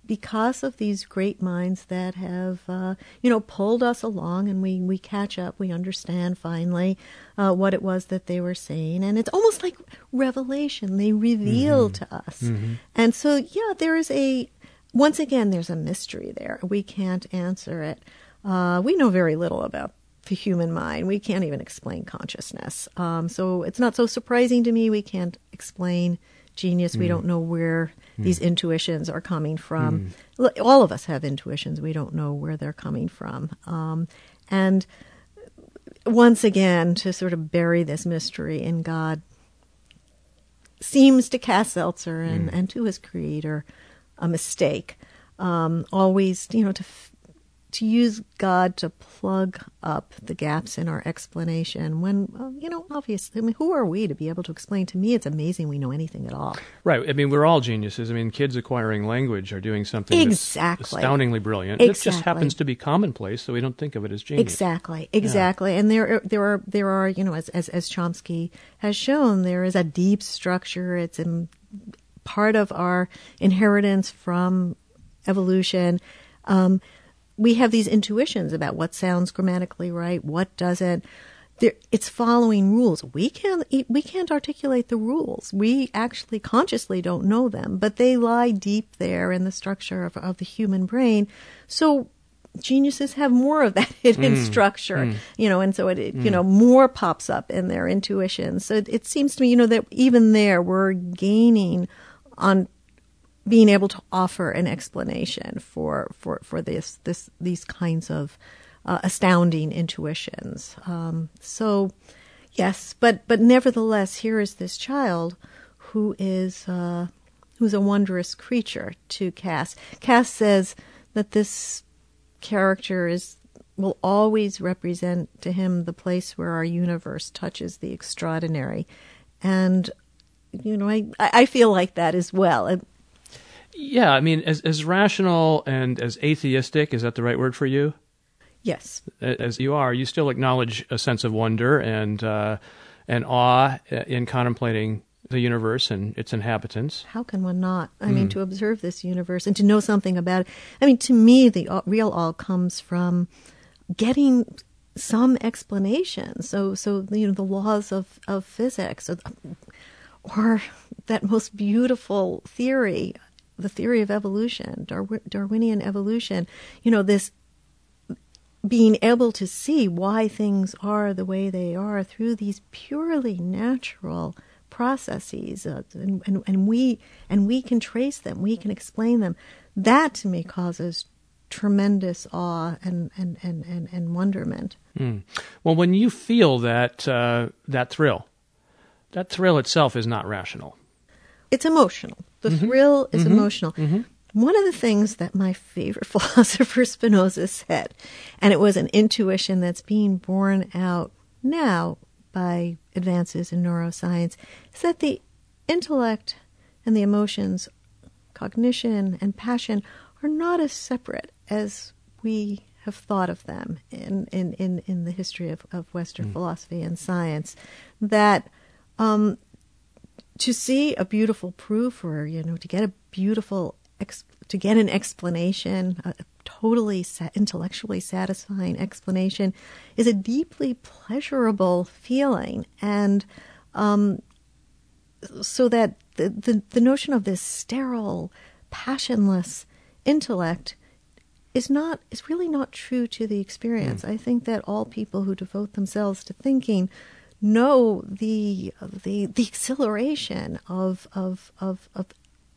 because of these great minds that have, uh, you know, pulled us along and we, we catch up, we understand finally uh, what it was that they were saying. And it's almost like revelation. They reveal mm-hmm. to us. Mm-hmm. And so, yeah, there is a, once again, there's a mystery there. We can't answer it. Uh, we know very little about human mind. We can't even explain consciousness. Um, so it's not so surprising to me we can't explain genius. Mm. We don't know where mm. these intuitions are coming from. Mm. All of us have intuitions. We don't know where they're coming from. Um, and once again, to sort of bury this mystery in God seems to Cass Seltzer and, mm. and to his creator a mistake. Um, always, you know, to to use God to plug up the gaps in our explanation when, well, you know, obviously, I mean, who are we to be able to explain? To me, it's amazing we know anything at all. Right. I mean, we're all geniuses. I mean, kids acquiring language are doing something exactly. astoundingly brilliant. Exactly. It just happens to be commonplace, so we don't think of it as genius. Exactly. Exactly. Yeah. And there, there are, there are, you know, as, as, as Chomsky has shown, there is a deep structure. It's in part of our inheritance from evolution. Um, we have these intuitions about what sounds grammatically right, what doesn't. There, it's following rules. We can't we can't articulate the rules. We actually consciously don't know them, but they lie deep there in the structure of, of the human brain. So geniuses have more of that hidden mm, structure, mm. you know, and so it, mm. you know, more pops up in their intuition. So it, it, seems to me, you know, that even there we're gaining on being able to offer an explanation for for for this this these kinds of uh, astounding intuitions. Um, so, yes, but but nevertheless, here is this child who is uh, who's a wondrous creature to Cass. Cass says that this character is will always represent to him the place where our universe touches the extraordinary, and you know I I feel like that as well. Yeah, I mean, as as rational and as atheistic is that the right word for you? Yes. As you are, you still acknowledge a sense of wonder and uh, and awe in contemplating the universe and its inhabitants. How can one not? I mm. mean, hmm. to observe this universe and to know something about it. I mean, to me, the real all comes from getting some explanation. So, so you know, the laws of of physics, or, or that most beautiful theory the theory of evolution, Darwinian evolution, you know, this being able to see why things are the way they are through these purely natural processes, uh, and, and, and we and we can trace them, we can explain them. That to me causes tremendous awe and and and and, and wonderment. Mm. Well, when you feel that uh, that thrill, that thrill itself is not rational. It's emotional. The mm-hmm. thrill is mm-hmm. emotional. Mm-hmm. One of the things that my favorite philosopher Spinoza said, and it was an intuition that's being borne out now by advances in neuroscience, is that the intellect and the emotions, cognition and passion, are not as separate as we have thought of them in, in, in, in the history of, of Western mm. philosophy and science. That um, to see a beautiful proof or you know to get a beautiful ex- to get an explanation a totally sa- intellectually satisfying explanation is a deeply pleasurable feeling and um, so that the, the, the notion of this sterile passionless intellect is not is really not true to the experience. Mm. I think that all people who devote themselves to thinking know the the the exhilaration of of of of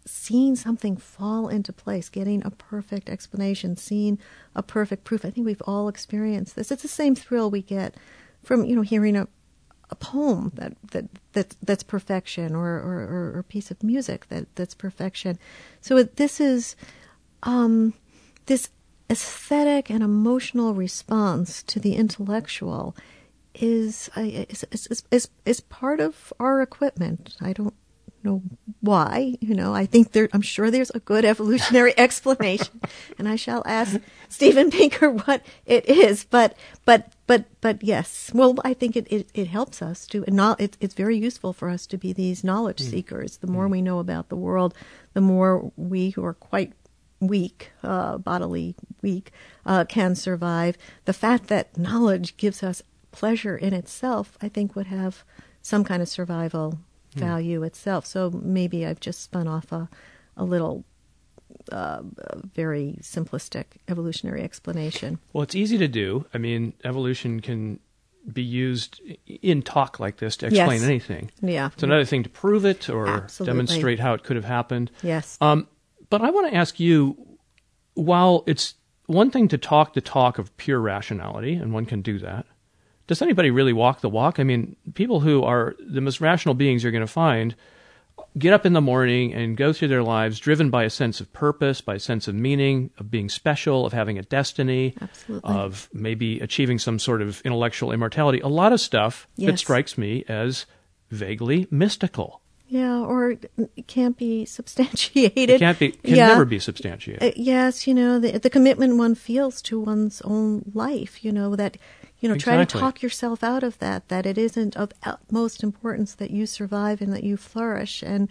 seeing something fall into place, getting a perfect explanation, seeing a perfect proof. I think we've all experienced this. It's the same thrill we get from you know hearing a a poem that that, that that's perfection or, or, or, a piece of music that that's perfection. So this is um, this aesthetic and emotional response to the intellectual is, is, is, is, is part of our equipment. I don't know why. You know, I think there. I'm sure there's a good evolutionary explanation, and I shall ask Steven Pinker what it is. But but but but yes. Well, I think it it, it helps us to. It, it's very useful for us to be these knowledge mm. seekers. The more mm. we know about the world, the more we who are quite weak, uh, bodily weak, uh, can survive. The fact that knowledge gives us pleasure in itself, I think, would have some kind of survival hmm. value itself. So maybe I've just spun off a, a little uh, very simplistic evolutionary explanation. Well, it's easy to do. I mean, evolution can be used in talk like this to explain yes. anything. Yeah. It's another thing to prove it or Absolutely. demonstrate how it could have happened. Yes. Um, but I want to ask you while it's one thing to talk the talk of pure rationality, and one can do that, does anybody really walk the walk? I mean, people who are the most rational beings you're going to find get up in the morning and go through their lives driven by a sense of purpose, by a sense of meaning, of being special, of having a destiny, Absolutely. of maybe achieving some sort of intellectual immortality. A lot of stuff yes. that strikes me as vaguely mystical. Yeah, or it can't be substantiated. It can't be. Can yeah. never be substantiated. Uh, yes, you know the the commitment one feels to one's own life. You know that you know, exactly. try to talk yourself out of that, that it isn't of utmost importance that you survive and that you flourish. And,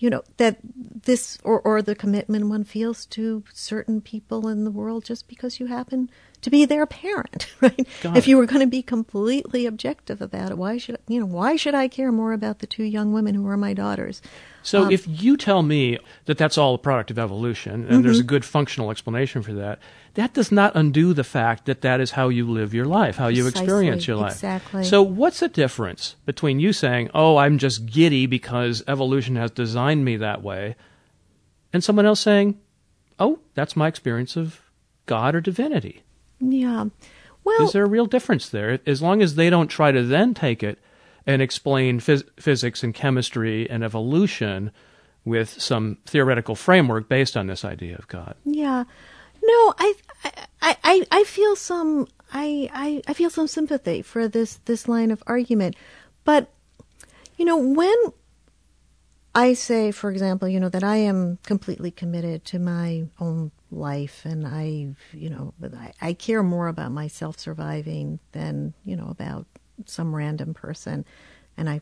you know, that this, or, or the commitment one feels to certain people in the world just because you happen to be their parent, right? Got if it. you were going to be completely objective about it, why should, you know, why should I care more about the two young women who are my daughters? So um, if you tell me that that's all a product of evolution and mm-hmm. there's a good functional explanation for that, that does not undo the fact that that is how you live your life, how Precisely, you experience your life. Exactly. So what's the difference between you saying, "Oh, I'm just giddy because evolution has designed me that way," and someone else saying, "Oh, that's my experience of God or divinity." Yeah. Well, is there a real difference there? As long as they don't try to then take it and explain phys- physics and chemistry and evolution with some theoretical framework based on this idea of God. Yeah. No, I, I, I, I feel some, I, I, I feel some sympathy for this, this line of argument. But, you know, when I say, for example, you know, that I am completely committed to my own life and I, you know, I, I care more about myself surviving than, you know, about some random person, and I,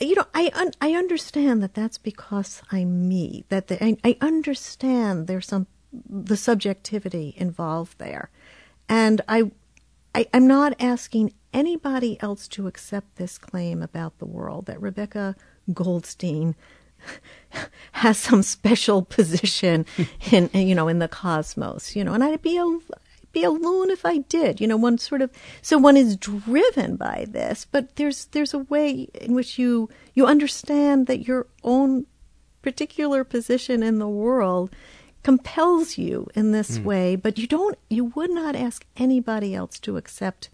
you know, I un- I understand that that's because I'm me. That the, I, I understand there's some the subjectivity involved there, and I, I I'm not asking anybody else to accept this claim about the world that Rebecca Goldstein has some special position in you know in the cosmos you know and I'd be a be a loon if I did. You know, one sort of so one is driven by this, but there's there's a way in which you you understand that your own particular position in the world compels you in this mm. way, but you don't you would not ask anybody else to accept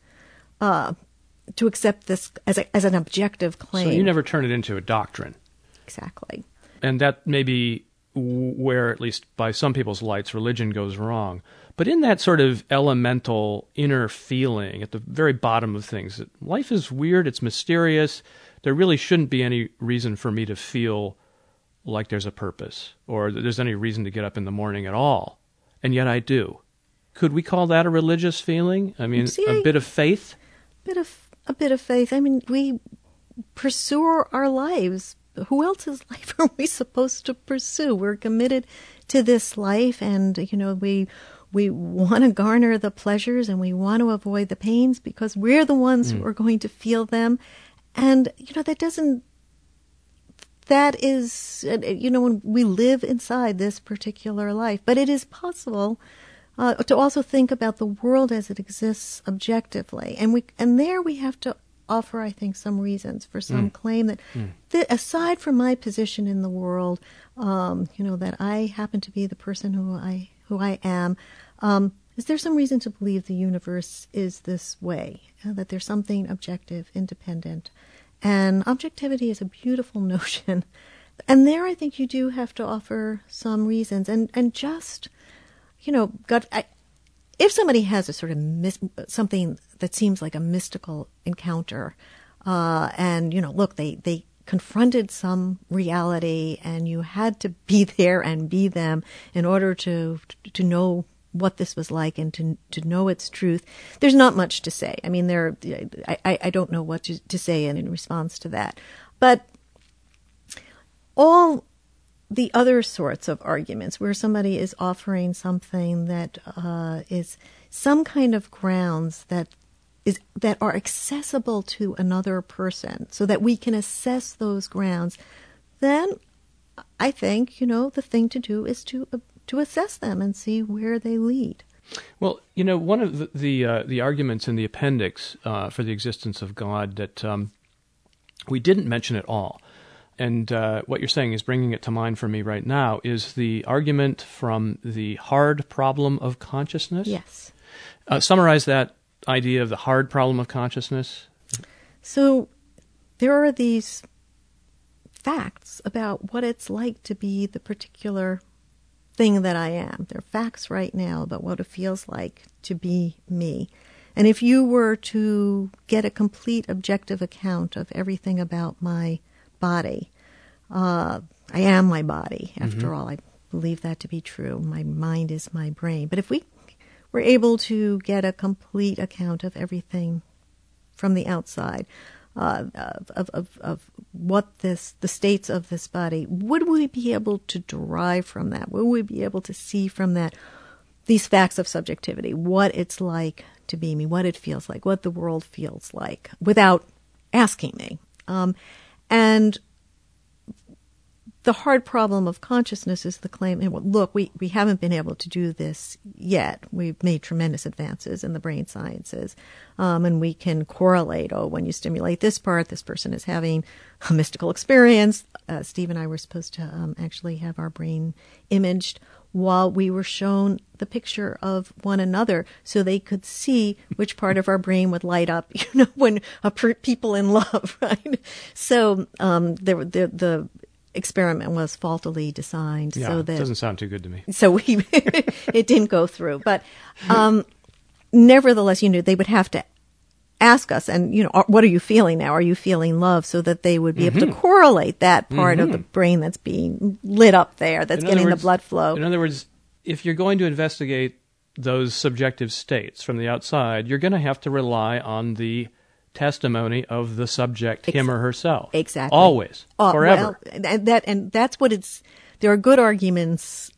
uh, to accept this as a, as an objective claim. So you never turn it into a doctrine. Exactly. And that may be where, at least by some people's lights, religion goes wrong. But in that sort of elemental inner feeling at the very bottom of things, that life is weird, it's mysterious. There really shouldn't be any reason for me to feel like there's a purpose or that there's any reason to get up in the morning at all. And yet I do. Could we call that a religious feeling? I mean, See, a bit of faith? Bit of a bit of faith. I mean, we pursue our lives. Who else's life are we supposed to pursue? We're committed to this life and you know, we we want to garner the pleasures and we want to avoid the pains because we're the ones mm. who are going to feel them. And, you know, that doesn't, that is, you know, when we live inside this particular life, but it is possible uh, to also think about the world as it exists objectively. And we, and there we have to offer, I think, some reasons for some mm. claim that, mm. that, aside from my position in the world, um, you know, that I happen to be the person who I who I am, um, is there some reason to believe the universe is this way? Uh, that there's something objective, independent? And objectivity is a beautiful notion. And there I think you do have to offer some reasons. And, and just, you know, God, I, if somebody has a sort of mis- something that seems like a mystical encounter, uh, and, you know, look, they, they, confronted some reality and you had to be there and be them in order to to know what this was like and to to know its truth. There's not much to say. I mean, there I, I don't know what to, to say in, in response to that, but all the other sorts of arguments where somebody is offering something that uh, is some kind of grounds that is that are accessible to another person so that we can assess those grounds then i think you know the thing to do is to uh, to assess them and see where they lead. Well, you know, one of the the, uh, the arguments in the appendix uh, for the existence of God that um, we didn't mention at all and uh, what you're saying is bringing it to mind for me right now is the argument from the hard problem of consciousness. Yes. Uh, summarize that idea of the hard problem of consciousness. So there are these facts about what it's like to be the particular thing that I am. There are facts right now about what it feels like to be me. And if you were to get a complete objective account of everything about my body. Uh, I am my body, after mm-hmm. all. I believe that to be true. My mind is my brain. But if we were able to get a complete account of everything from the outside, uh, of, of, of what this, the states of this body, would we be able to derive from that? Would we be able to see from that these facts of subjectivity, what it's like to be me, what it feels like, what the world feels like, without asking me? Um, and the hard problem of consciousness is the claim, look, we, we haven't been able to do this yet. We've made tremendous advances in the brain sciences. Um, and we can correlate, oh, when you stimulate this part, this person is having a mystical experience. Uh, Steve and I were supposed to um, actually have our brain imaged while we were shown the picture of one another so they could see which part of our brain would light up, you know, when a per- people in love, right? So, um, the, the, the experiment was faultily designed yeah, so that doesn't sound too good to me. So we, it didn't go through, but, um, nevertheless, you know, they would have to ask us and you know what are you feeling now are you feeling love so that they would be mm-hmm. able to mm-hmm. correlate that part mm-hmm. of the mm-hmm. brain that's being lit up there that's getting words, the blood flow in other words if you're going to investigate those subjective states from the outside you're going to have to rely on the testimony of the subject Ex- him or herself exactly always uh, forever well, and that and that's what it's there are good arguments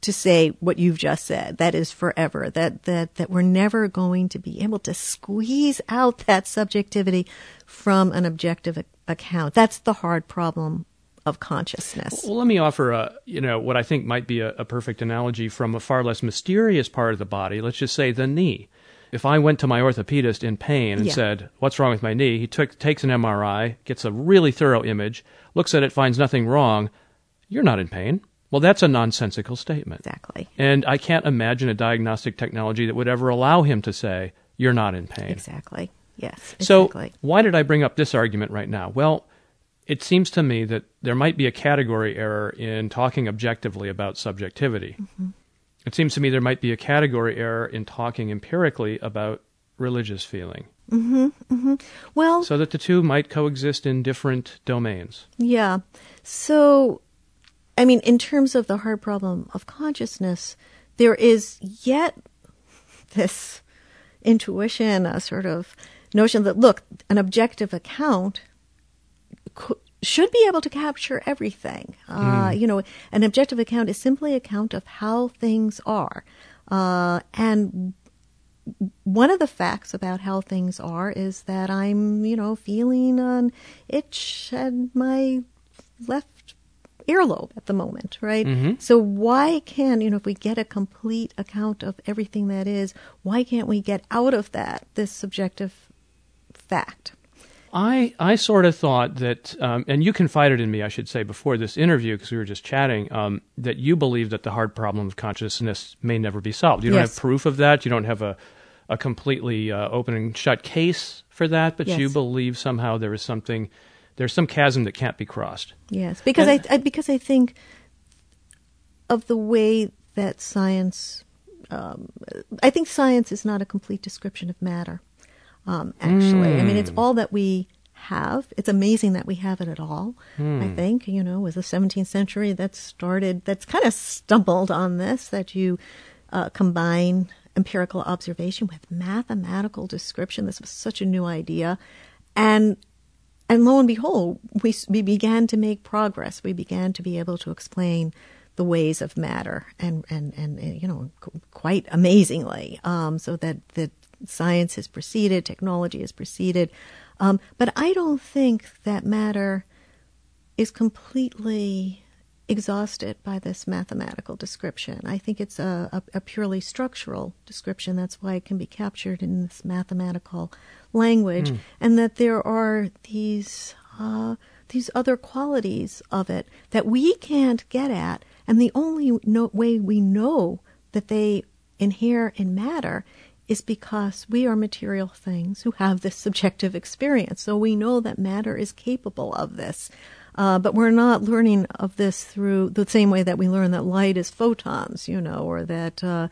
to say what you've just said. That is forever. That that that we're never going to be able to squeeze out that subjectivity from an objective account. That's the hard problem of consciousness. Well, let me offer a you know what I think might be a, a perfect analogy from a far less mysterious part of the body. Let's just say the knee. If I went to my orthopedist in pain and yeah. said, "What's wrong with my knee?" He took, takes an MRI, gets a really thorough image, looks at it, finds nothing wrong. You're not in pain. Well, that's a nonsensical statement. Exactly. And I can't imagine a diagnostic technology that would ever allow him to say, you're not in pain. Exactly. Yes. Exactly. So, why did I bring up this argument right now? Well, it seems to me that there might be a category error in talking objectively about subjectivity. Mm-hmm. It seems to me there might be a category error in talking empirically about religious feeling. Mm-hmm, mm-hmm. Well, so that the two might coexist in different domains. Yeah. So I mean, in terms of the hard problem of consciousness, there is yet this intuition, a sort of notion that, look, an objective account should be able to capture everything. Uh, mm. You know, an objective account is simply a account of how things are. Uh, and one of the facts about how things are is that I'm, you know, feeling an itch at my left earlobe at the moment, right? Mm-hmm. So why can, you know, if we get a complete account of everything that is, why can't we get out of that this subjective fact? I, I sort of thought that, um, and you confided in me, I should say, before this interview, because we were just chatting, um, that you believe that the hard problem of consciousness may never be solved. You don't yes. have proof of that. You don't have a, a completely uh, open and shut case for that, but yes. you believe somehow there is something there's some chasm that can't be crossed. Yes, because and, I, I, because I think of the way that science. Um, I think science is not a complete description of matter. Um, actually, mm. I mean, it's hmm. all that we have. It's amazing that we have it at all. I think you know, was the 17th century that started. That's kind of stumbled on this that you uh, combine empirical observation with mathematical description. This was such a new idea, and and lo and behold, we we began to make progress. We began to be able to explain the ways of matter, and and and, you know, quite amazingly, um, so that that science has proceeded, technology has proceeded. Um, but I don't think that matter is completely exhausted by this mathematical description. I think it's a, a, a, purely structural description. That's why it can be captured in this mathematical language, mm. and that there are these uh, these other qualities of it that we can't get at, and the only no- way we know that they inhere in matter is because we are material things who have this subjective experience. So we know that matter is capable of this. Uh, but we're not learning of this through the same way that we learn that light is photons, you know, or that uh,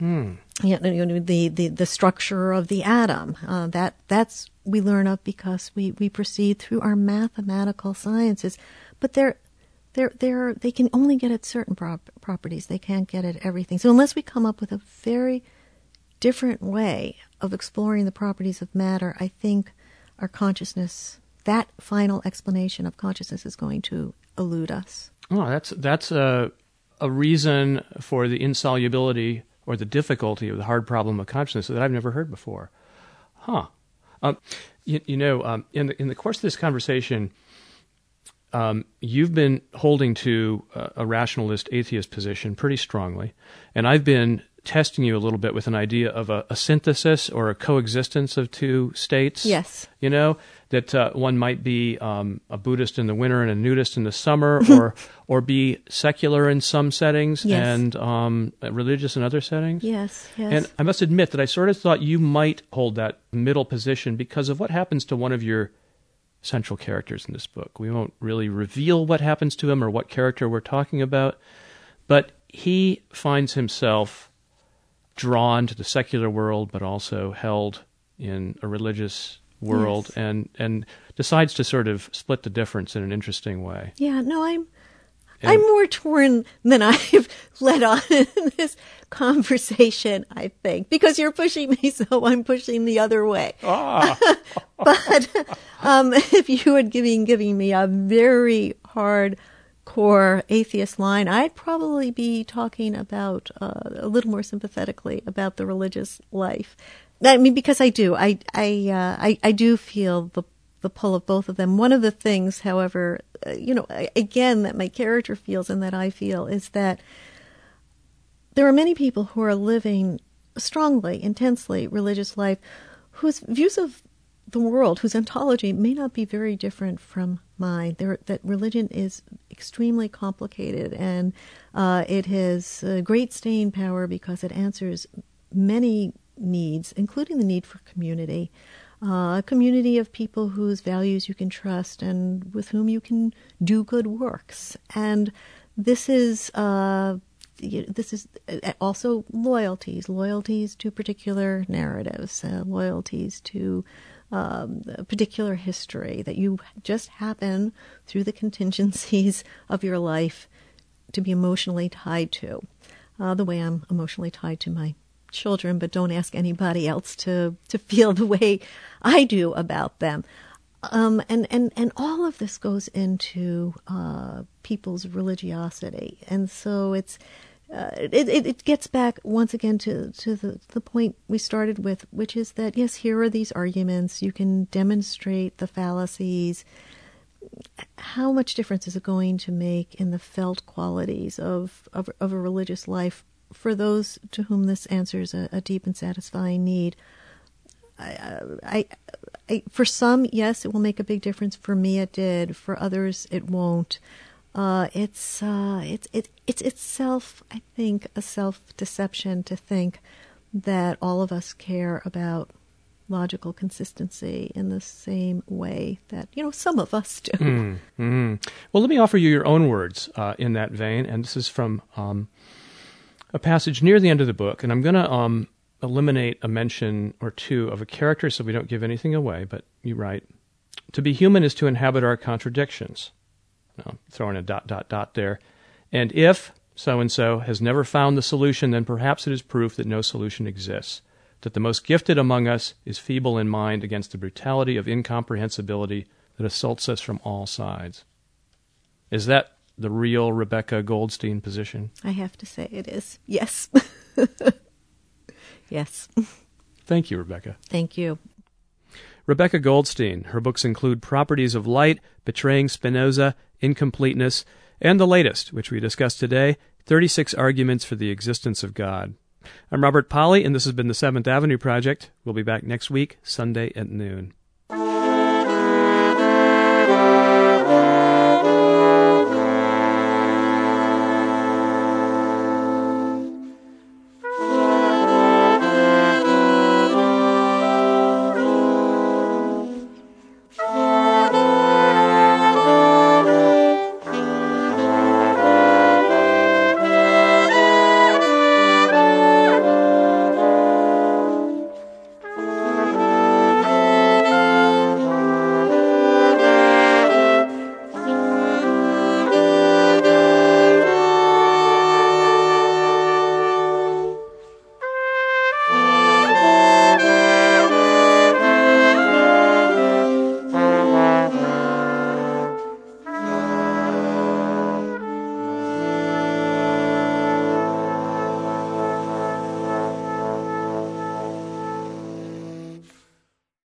mm. you know, the, the the structure of the atom. Uh, that that's we learn of because we, we proceed through our mathematical sciences. But they're they're, they're, they can only get at certain prop- properties. They can't get at everything. So unless we come up with a very different way of exploring the properties of matter, I think our consciousness, that final explanation of consciousness, is going to elude us. Oh, that's that's a a reason for the insolubility or the difficulty of the hard problem of consciousness that I've never heard before. Huh. Um, you, you, know, um, in the in the course of this conversation, um, you've been holding to a, a rationalist atheist position pretty strongly, and I've been testing you a little bit with an idea of a, a, synthesis or a coexistence of two states. Yes. You know, that uh, one might be um, a Buddhist in the winter and a nudist in the summer, or or be secular in some settings yes. and um, religious in other settings. Yes, yes. And I must admit that I sort of thought you might hold that middle position because of what happens to one of your central characters in this book. We won't really reveal what happens to him or what character we're talking about, but he finds himself drawn to the secular world, but also held in a religious world, yes. and and decides to sort of split the difference in an interesting way. Yeah, no, I'm. And I'm more torn than I've let on in this conversation, I think, because you're pushing me, so I'm pushing the other way. Ah. but um, if you had been giving me a very hard core atheist line, I'd probably be talking about uh, a little more sympathetically about the religious life. I mean, because I do, I I uh, I, I do feel the the pull of both of them. One of the things, however, uh, you know, again, that my character feels and that I feel is that there are many people who are living strongly, intensely religious life, whose views of the world, whose ontology may not be very different from mine. There, that religion is extremely complicated, and uh, it has great staying power because it answers many needs, including the need for community. Uh, a community of people whose values you can trust and with whom you can do good works. And this is uh, this is uh, also loyalties, loyalties to particular narratives, uh, loyalties to um, particular history that you just happen through the contingencies of your life to be emotionally tied to. Uh, the way I'm emotionally tied to my children, but don't ask anybody else to, to feel the way I do about them. Um, and, and, and all of this goes into uh, people's religiosity. And so it's, uh, it, it, it gets back once again to, to the, the point we started with, which is that, yes, here are these arguments. You can demonstrate the fallacies. How much difference is it going to make in the felt qualities of, of, of a religious life for those to whom this answers a, a deep and satisfying need? I, I, I, for some, yes, it will make a big difference. For me, it did. For others, it won't. Uh, it's uh, it's it, it's itself, I think, a self deception to think that all of us care about logical consistency in the same way that you know some of us do. Mm, mm. Well, let me offer you your own words uh, in that vein, and this is from um, a passage near the end of the book, and I'm going to um, eliminate a mention or two of a character so we don't give anything away. But you write, To be human is to inhabit our contradictions. Now, throwing a dot, dot, dot there. And if so and so has never found the solution, then perhaps it is proof that no solution exists, that the most gifted among us is feeble in mind against the brutality of incomprehensibility that assaults us from all sides. Is that the real Rebecca Goldstein position? I have to say it is. Yes. yes. Thank you, Rebecca. Thank you. Rebecca Goldstein. Her books include Properties of Light, Betraying Spinoza, Incompleteness, and the latest, which we discussed today 36 Arguments for the Existence of God. I'm Robert Pollie, and this has been the Seventh Avenue Project. We'll be back next week, Sunday at noon.